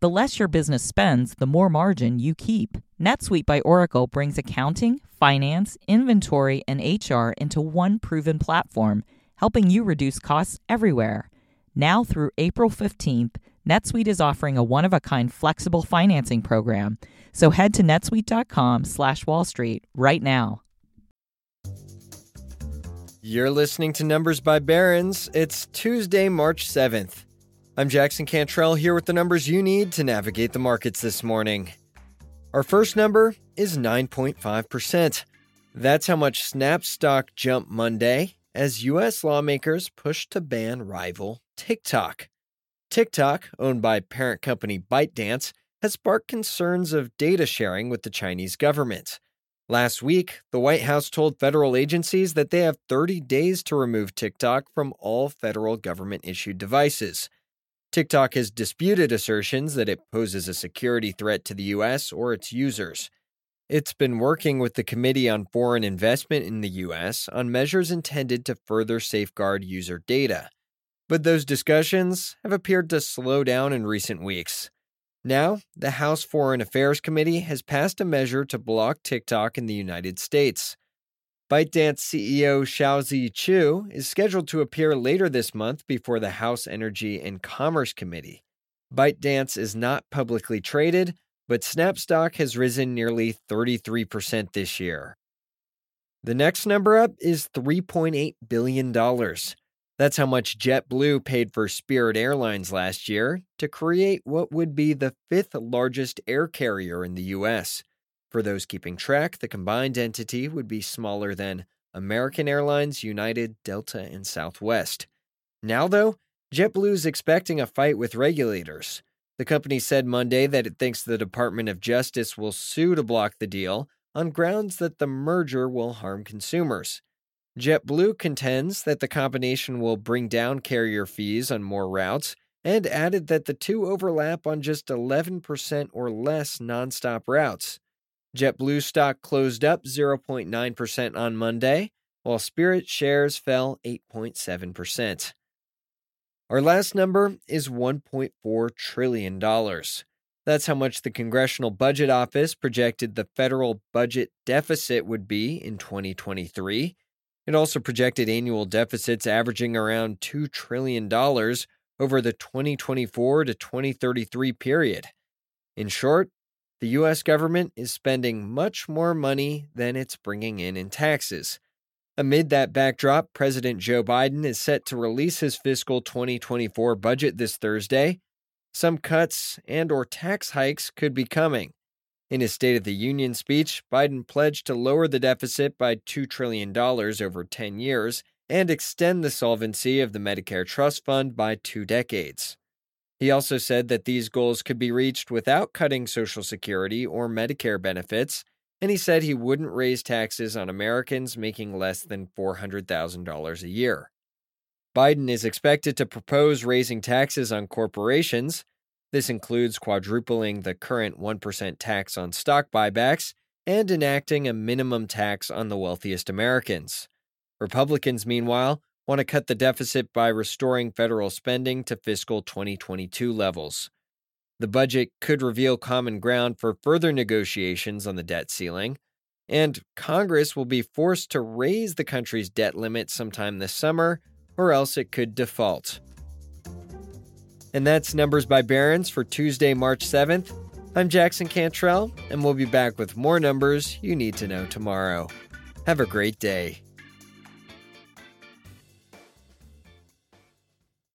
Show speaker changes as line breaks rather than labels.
The less your business spends, the more margin you keep. NetSuite by Oracle brings accounting, finance, inventory, and HR into one proven platform, helping you reduce costs everywhere. Now through April 15th, NetSuite is offering a one-of-a-kind flexible financing program. So head to netsuite.com/wall street right now.
You're listening to Numbers by Barron's. It's Tuesday, March 7th. I'm Jackson Cantrell here with the numbers you need to navigate the markets this morning. Our first number is 9.5%. That's how much Snap stock jumped Monday as U.S. lawmakers push to ban rival TikTok. TikTok, owned by parent company ByteDance, has sparked concerns of data sharing with the Chinese government. Last week, the White House told federal agencies that they have 30 days to remove TikTok from all federal government issued devices. TikTok has disputed assertions that it poses a security threat to the U.S. or its users. It's been working with the Committee on Foreign Investment in the U.S. on measures intended to further safeguard user data. But those discussions have appeared to slow down in recent weeks. Now, the House Foreign Affairs Committee has passed a measure to block TikTok in the United States. ByteDance CEO Shou Zi Chew is scheduled to appear later this month before the House Energy and Commerce Committee. ByteDance is not publicly traded, but Snap stock has risen nearly 33% this year. The next number up is $3.8 billion. That's how much JetBlue paid for Spirit Airlines last year to create what would be the fifth largest air carrier in the U.S. For those keeping track, the combined entity would be smaller than American Airlines, United, Delta, and Southwest. Now, though, JetBlue is expecting a fight with regulators. The company said Monday that it thinks the Department of Justice will sue to block the deal on grounds that the merger will harm consumers. JetBlue contends that the combination will bring down carrier fees on more routes and added that the two overlap on just 11% or less nonstop routes. JetBlue stock closed up 0.9% on Monday, while Spirit shares fell 8.7%. Our last number is $1.4 trillion. That's how much the Congressional Budget Office projected the federal budget deficit would be in 2023. It also projected annual deficits averaging around $2 trillion over the 2024 to 2033 period. In short, the US government is spending much more money than it's bringing in in taxes. Amid that backdrop, President Joe Biden is set to release his fiscal 2024 budget this Thursday. Some cuts and or tax hikes could be coming. In his State of the Union speech, Biden pledged to lower the deficit by $2 trillion over 10 years and extend the solvency of the Medicare Trust Fund by two decades. He also said that these goals could be reached without cutting Social Security or Medicare benefits, and he said he wouldn't raise taxes on Americans making less than $400,000 a year. Biden is expected to propose raising taxes on corporations. This includes quadrupling the current 1% tax on stock buybacks and enacting a minimum tax on the wealthiest Americans. Republicans, meanwhile, want to cut the deficit by restoring federal spending to fiscal 2022 levels. The budget could reveal common ground for further negotiations on the debt ceiling, and Congress will be forced to raise the country's debt limit sometime this summer, or else it could default. And that's Numbers by Barron's for Tuesday, March 7th. I'm Jackson Cantrell, and we'll be back with more numbers you need to know tomorrow. Have a great day.